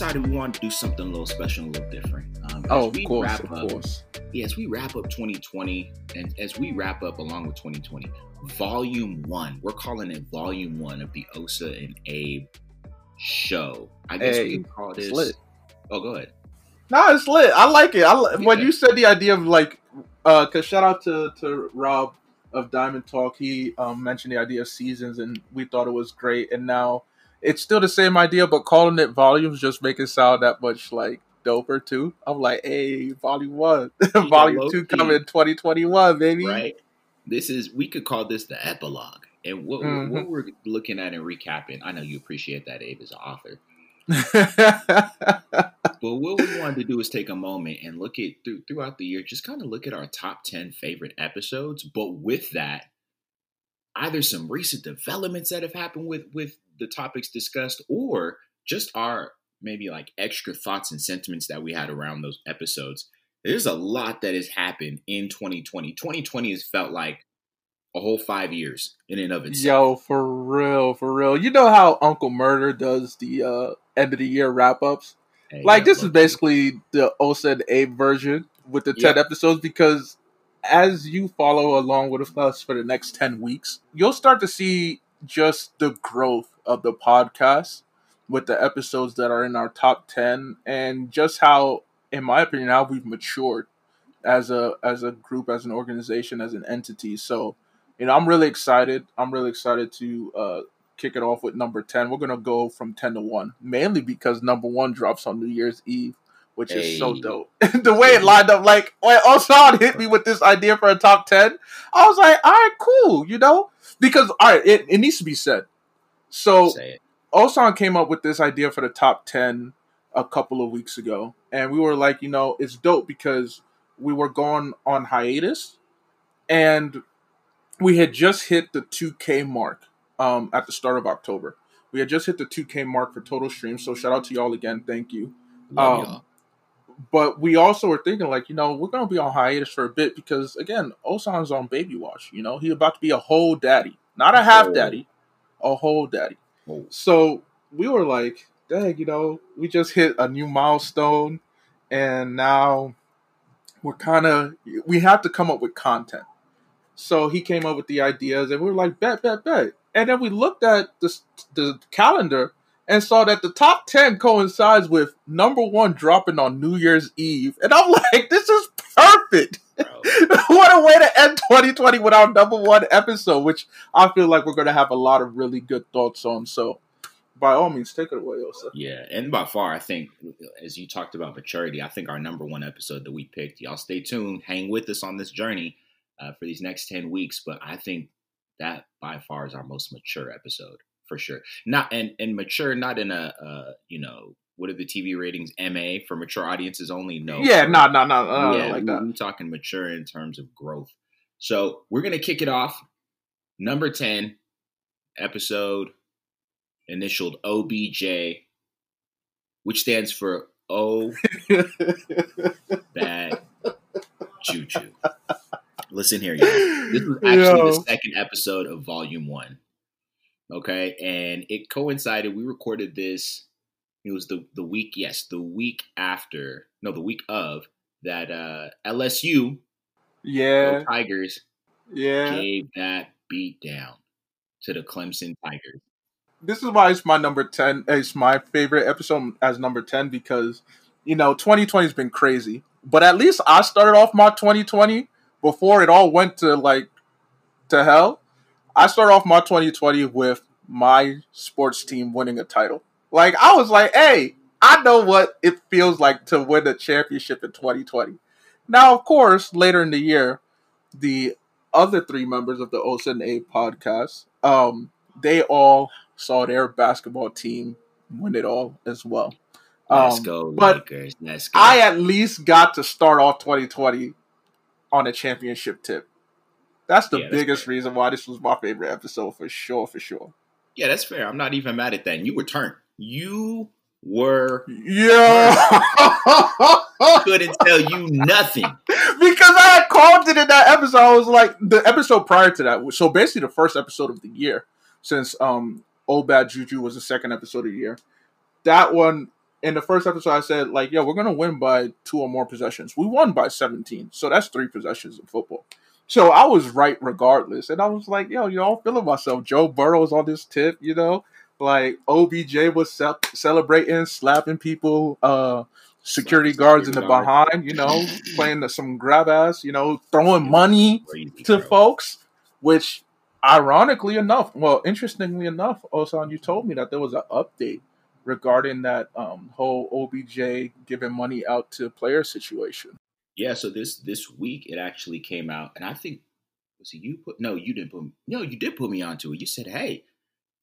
decided we wanted to do something a little special, a little different. Um, Oh, of we course, wrap of up- course. Yeah, as we wrap up 2020, and as we wrap up along with 2020, Volume One. We're calling it Volume One of the Osa and Abe show. I guess we can call this. lit. Oh, go ahead. Nah, it's lit. I like it. I li- when you said the idea of like, uh, cause shout out to to Rob of Diamond Talk. He um, mentioned the idea of seasons, and we thought it was great. And now it's still the same idea, but calling it volumes just make it sound that much like doper too. I'm like, hey, volume one, volume two coming 2021, baby. Right. This is we could call this the epilogue. And what, Mhm. what we're looking at and recapping, I know you appreciate that, Abe, as an author. But what we wanted to do is take a moment and look at through, throughout the year, just kind of look at our top 10 favorite episodes. But with that, either some recent developments that have happened with, with the topics discussed, or just our maybe like extra thoughts and sentiments that we had around those episodes. There's a lot that has happened in 2020. 2020 has felt like a whole five years in and of itself. Yo, for real, for real. You know how Uncle Murda does the uh, end of the year wrap ups? Hey, like yeah, this is basically the Osa and Abe version with the 10 Yeah. episodes because as you follow along with us for the next 10 weeks you'll start to see just the growth of the podcast with the episodes that are in our top 10 and just how in my opinion how we've matured as a as a group as an organization as an entity. So you know i'm really excited. I'm really excited to uh kick it off with number 10 we're gonna go from 10 to 1 mainly because number 1 drops on new year's eve which is so dope the way it lined up like when Osan hit me with this idea for a top 10 i was like all right cool you know because all right it, it needs to be said so. Osan came up with this idea for the top 10 a couple of weeks ago. And we were like, you know, it's dope because we were going on hiatus and we had just hit the 2K mark um, at the start of October. We had just hit the 2K mark for total streams. So shout out to y'all again. Thank you. Um. But we also were thinking, like, you know, we're going to be on hiatus for a bit because, again, Osan's on baby wash. You know, he about to be a whole daddy, not a half daddy, a whole daddy. Oh, So we were like, dang, you know, we just hit a new milestone and now we're kind of, we have to come up with content. So he came up with the ideas and we were like, bet, bet, bet. And then we looked at the, the calendar and saw that the top 10 coincides with number one dropping on New Year's Eve. And I'm like, this is perfect. what a way to end 2020 with our number one episode, which I feel like we're going to have a lot of really good thoughts on. So, by all means, take it away, Osa. Yeah, and by far, I think as you talked about maturity, I think our number one episode that we picked. Y'all stay tuned, hang with us on this journey uh, for these next ten weeks. But I think that by far is our most mature episode for sure. Not and and mature, not in a uh, you know what are the TV ratings? MA for mature audiences only. No, Yeah, no, no, no, yeah, like that. we talking mature in terms of growth. So we're gonna kick it off. Number ten episode, initialed OBJ, which stands for O Bad Juju. Listen here, y'all. This was actually Yo. the second episode of Volume One. Okay, and it coincided. We recorded this. It was the the week, yes, the week after, no, the week of that. uh LSU, yeah, Tigers, yeah. gave that beat down to the Clemson Tigers. This is why it's my number 10. It's my favorite episode as number 10 because, you know, 2020 has been crazy. But at least I started off my 2020 before it all went to like to hell. I started off my 2020 with my sports team winning a title. Like I was like, hey, I know what it feels like to win a championship in 2020. Now, of course, later in the year, the other three members of the Osa A podcast, um, they all saw their basketball team win it all as well. Let's Um, go, but Lakers. Let's go. I at least got to start off 2020 on a championship tip. That's the Yeah, biggest fair. reason why this was my favorite episode for sure, for sure. Yeah, that's fair. I'm not even mad at that. And you were turned. You were Yeah. couldn't tell you nothing because I had called it in that episode. I was like the episode prior to that. So basically, the first episode of the year, since um Old Bad Juju was the second episode of the year. That one in the first episode, I said like, "Yo, we're gonna win by two or more possessions." We won by seventeen, so that's three possessions in football. So I was right regardless, and I was like, "Yo, you know, I'm feeling myself." Joe Burrow's on this tip, you know, like OBJ was ce- celebrating, slapping people. uh security guards in the behind, you know, playing some grab ass, you know, throwing money to folks, which ironically enough, well, interestingly enough, Osan, you told me that there was an update regarding that um, whole OBJ giving money out to player situation. Yeah, so this this week it actually came out, and I think was it you put no, you didn't put no, you did put me onto it. You said, "Hey,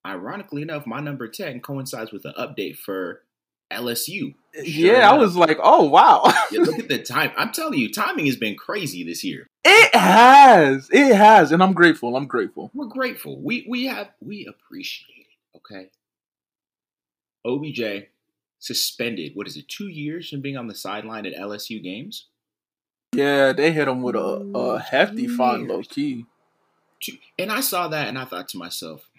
ironically enough, my number ten coincides with an update for LSU. Sure yeah, enough. I was like, oh wow. yeah, look at the time. I'm telling you, timing has been crazy this year. It has. It has. And I'm grateful. I'm grateful. We're grateful. We we have we appreciate it. Okay. OBJ suspended, what is it, two years from being on the sideline at LSU games? Yeah, they hit him with a, a mm, hefty fine low key. And I saw that and I thought to myself,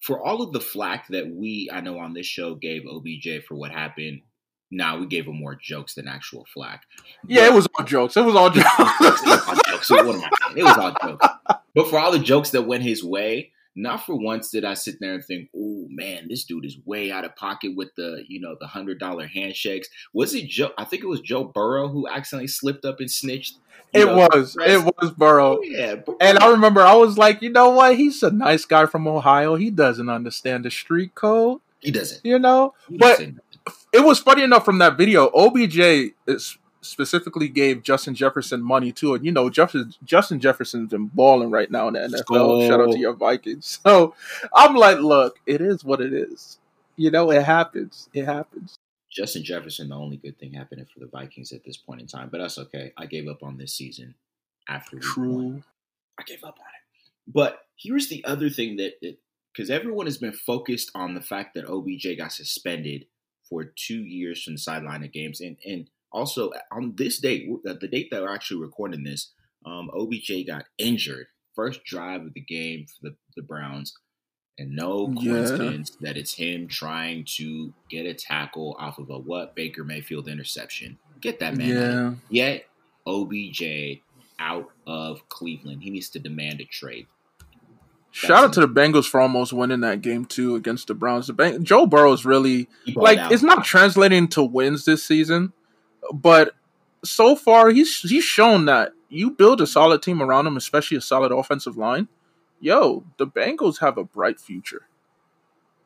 for all of the flack that we, I know on this show, gave OBJ for what happened, now nah, we gave him more jokes than actual flack. Yeah, but, it was all jokes. It was all jokes. it was all jokes. what am I saying? It was all jokes. But for all the jokes that went his way, not for once did I sit there and think, "Oh man, this dude is way out of pocket with the you know the hundred dollar handshakes." Was it Joe? I think it was Joe Burrow who accidentally slipped up and snitched it know, was. It was Burrow. Oh, yeah. And I remember I was like, you know what? He's a nice guy from Ohio. He doesn't understand the street code. He doesn't. You know? He but it was funny enough from that video. OBJ is specifically gave Justin Jefferson money too. And you know, Justin Justin Jefferson's been balling right now in the NFL. Shout out to your Vikings. So I'm like, look, it is what it is. You know, it happens. It happens. Justin Jefferson, the only good thing happening for the Vikings at this point in time, but that's okay. I gave up on this season after True. one. I gave up on it. But here's the other thing that, because everyone has been focused on the fact that OBJ got suspended for two years from the sideline of games, and and also on this date, the date that we're actually recording this, um, OBJ got injured first drive of the game for the, the Browns. And no coincidence yeah. that it's him trying to get a tackle off of a what Baker Mayfield interception. Get that man. Yeah. Yet OBJ out of Cleveland. He needs to demand a trade. That's Shout out to the Bengals for almost winning that game too against the Browns. The Bang- Joe Burrow's really like out. it's not translating to wins this season, but so far he's he's shown that you build a solid team around him, especially a solid offensive line yo, the Bengals have a bright future.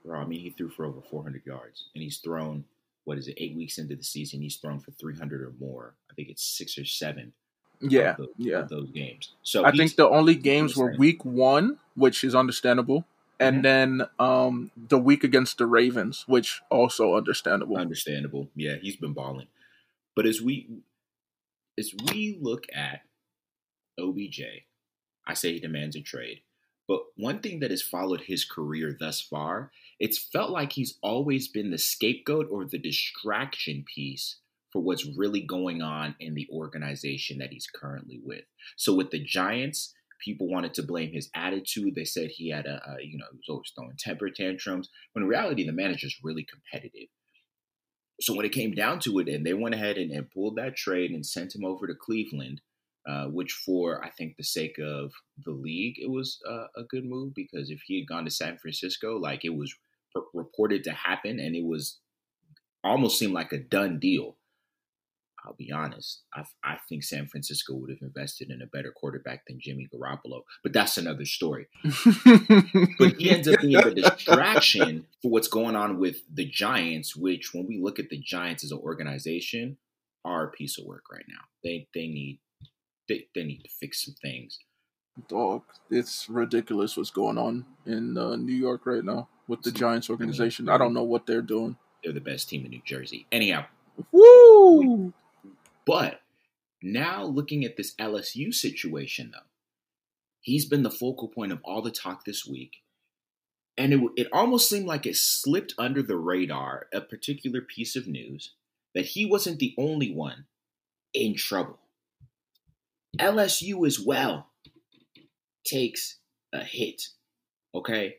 Bro, I mean, he threw for over 400 yards, and he's thrown what is it? Eight weeks into the season, he's thrown for 300 or more. I think it's six or seven. Yeah, those, yeah, those games. So I think the only games were week one, which is understandable, and mm-hmm. then um the week against the Ravens, which also understandable. Understandable. Yeah, he's been balling. But as we as we look at OBJ, I say he demands a trade. But one thing that has followed his career thus far, it's felt like he's always been the scapegoat or the distraction piece for what's really going on in the organization that he's currently with. So with the Giants, people wanted to blame his attitude. They said he had a, a you know, he was always throwing temper tantrums. When in reality, the manager's really competitive. So when it came down to it, and they went ahead and, and pulled that trade and sent him over to Cleveland, uh, which for I think the sake of the league, it was uh, a good move because if he had gone to San Francisco, like it was reported to happen, and it was almost seemed like a done deal. I'll be honest. I, I think San Francisco would have invested in a better quarterback than Jimmy Garoppolo, but that's another story. but he ends up being a distraction for what's going on with the Giants, which when we look at the Giants as an organization, are a piece of work right now. They they need they, they need to fix some things. Dog, it's ridiculous what's going on in uh, New York right now with the Giants organization. I don't know what they're doing. They're the best team in New Jersey. Anyhow, woo! But now looking at this LSU situation, though, he's been the focal point of all the talk this week. And it, it almost seemed like it slipped under the radar, a particular piece of news that he wasn't the only one in trouble. LSU as well takes a hit. Okay?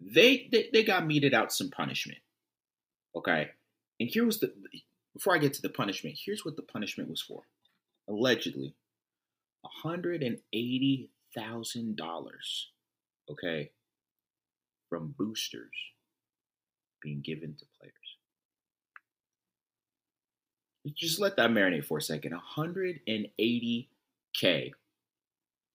They, they they got meted out some punishment. Okay? And here was the before I get to the punishment, here's what the punishment was for. Allegedly, $180,000. Okay? From boosters being given to players. Just let that marinate for a second. 180k.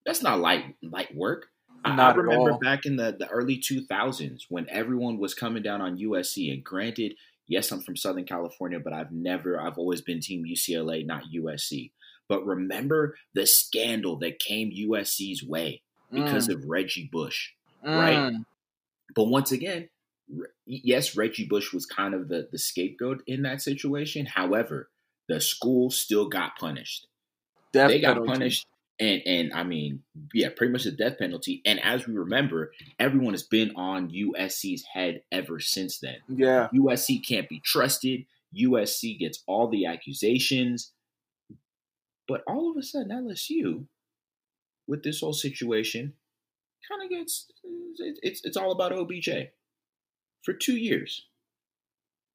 That's not light light work. Not I, remember back in the, the early 2000s when everyone was coming down on USC. And granted, yes, I'm from Southern California, but I've never, I've always been Team UCLA, not USC. But remember the scandal that came USC's way because mm. of Reggie Bush, mm. right? But once again, yes, Reggie Bush was kind of the, the scapegoat in that situation. However, the school still got punished. Death they got penalty. punished, and and I mean, yeah, pretty much the death penalty. And as we remember, everyone has been on USC's head ever since then. Yeah, USC can't be trusted. USC gets all the accusations, but all of a sudden, LSU, with this whole situation, kind of gets it's it's all about OBJ for two years.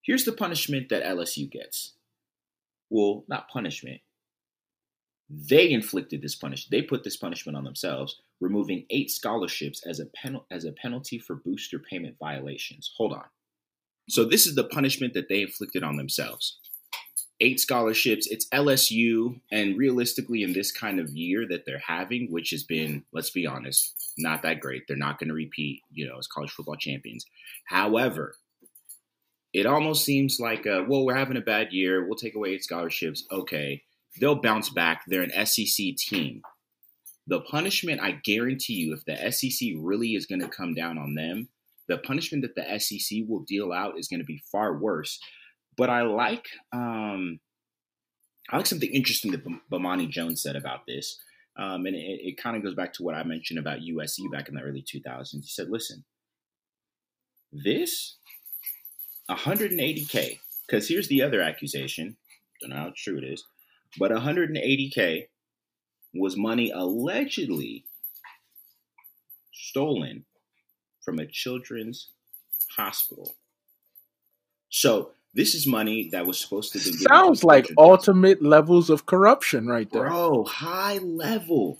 Here's the punishment that LSU gets well, not punishment. They inflicted this punishment. They put this punishment on themselves, removing eight scholarships as a pen- as a penalty for booster payment violations. Hold on. So this is the punishment that they inflicted on themselves. Eight scholarships. It's LSU, and realistically, in this kind of year that they're having, which has been, let's be honest, not that great. They're not going to repeat, you know, as college football champions. However, it almost seems like, well, we're having a bad year. We'll take away eight scholarships. Okay. They'll bounce back. They're an SEC team. The punishment, I guarantee you, if the SEC really is going to come down on them, the punishment that the SEC will deal out is going to be far worse. But I like, um, I like something interesting that Bomani Jones said about this. Um, and it, it kind of goes back to what I mentioned about USC back in the early 2000s. He said, listen, this 180K. Because here's the other accusation. Don't know how true it is. But 180K was money allegedly stolen from a children's hospital. So this is money that was supposed to be sounds like ultimate levels of corruption right there. Bro, high level.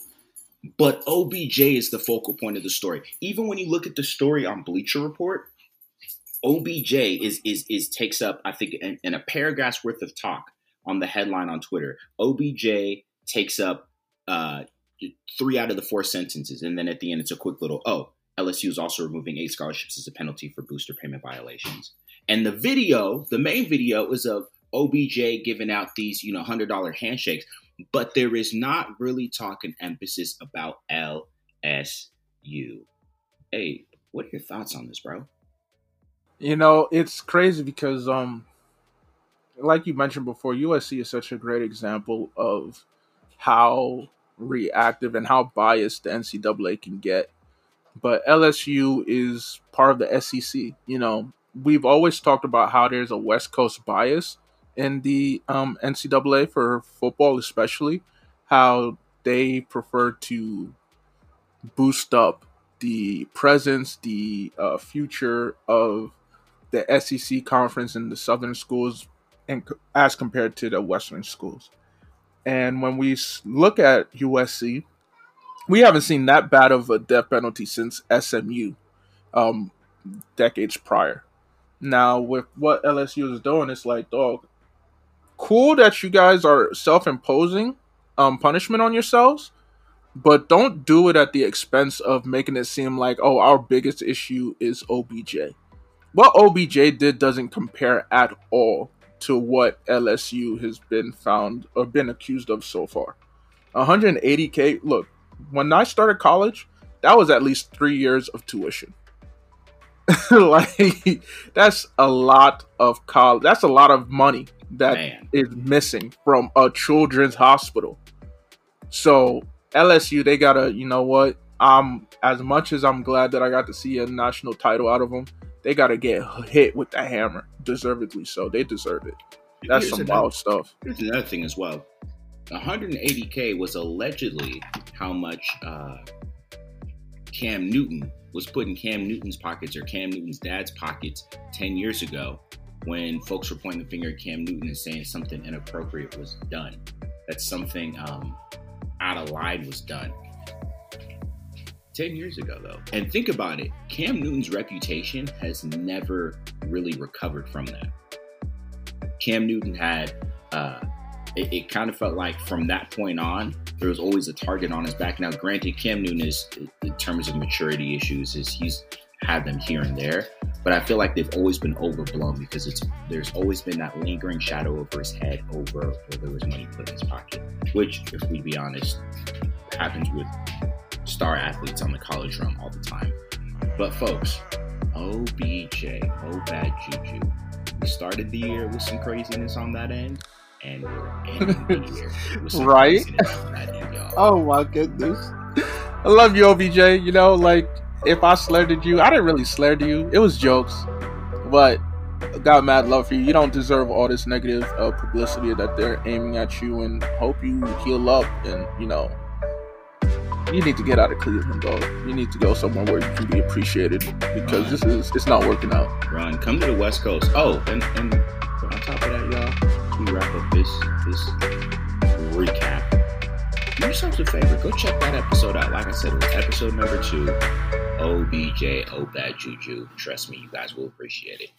But OBJ is the focal point of the story. Even when you look at the story on Bleacher Report, OBJ is is is takes up I think in, in a paragraph's worth of talk on the headline on Twitter. OBJ takes up uh, three out of the four sentences, and then at the end it's a quick little oh LSU is also removing eight scholarships as a penalty for booster payment violations. And the video, the main video, is of OBJ giving out these you know hundred dollar handshakes, but there is not really talk and emphasis about LSU. Hey, what are your thoughts on this, bro? You know, it's crazy because um like you mentioned before, USC is such a great example of how reactive and how biased the NCAA can get. But LSU is part of the SEC. You know, we've always talked about how there's a West Coast bias in the um, NCAA for football, especially how they prefer to boost up the presence, the uh, future of the SEC conference and the Southern schools, and as compared to the Western schools. And when we look at USC, we haven't seen that bad of a death penalty since SMU, um, decades prior. Now with what LSU is doing, it's like, dog, cool that you guys are self-imposing um, punishment on yourselves, but don't do it at the expense of making it seem like, oh, our biggest issue is OBJ what OBJ did doesn't compare at all to what LSU has been found or been accused of so far. 180k. Look, when I started college, that was at least three years of tuition. like that's a lot of college. That's a lot of money that Man. is missing from a children's hospital. So LSU, they gotta, you know what? Um, as much as I'm glad that I got to see a national title out of them, they got to get hit with the hammer, deservedly so. They deserve it. That's some another, wild stuff. Here's another thing as well. 180k was allegedly how much uh, Cam Newton was put in Cam Newton's pockets or Cam Newton's dad's pockets 10 years ago when folks were pointing the finger at Cam Newton and saying something inappropriate was done. That something um, out of line was done. 10 years ago, though. And think about it Cam Newton's reputation has never really recovered from that. Cam Newton had, uh, it, it kind of felt like from that point on, there was always a target on his back. Now, granted, Cam Newton is, in terms of maturity issues, is he's had them here and there, but I feel like they've always been overblown because it's there's always been that lingering shadow over his head over where there was money put in his pocket, which, if we be honest, happens with star athletes on the college run all the time. But folks, OBJ, oh bad juju. We started the year with some craziness on that end, and we're ending the year with some Right? craziness on that end, y'all. Oh my goodness. I love you, OBJ. You know, like if I slandered you, I didn't really slander you. It was jokes, but I got mad love for you. You don't deserve all this negative uh, publicity that they're aiming at you, and hope you heal up. And you know, you need to get out of Cleveland, dog. You need to go somewhere where you can be appreciated because this is it's not working out. Run, come to the West Coast. Oh, and, and on top of that, y'all, we wrap up this this recap. Do yourselves a favor, go check that episode out. Like I said, it was episode number two. OBJ, Oh Bad Juju. Trust me, you guys will appreciate it.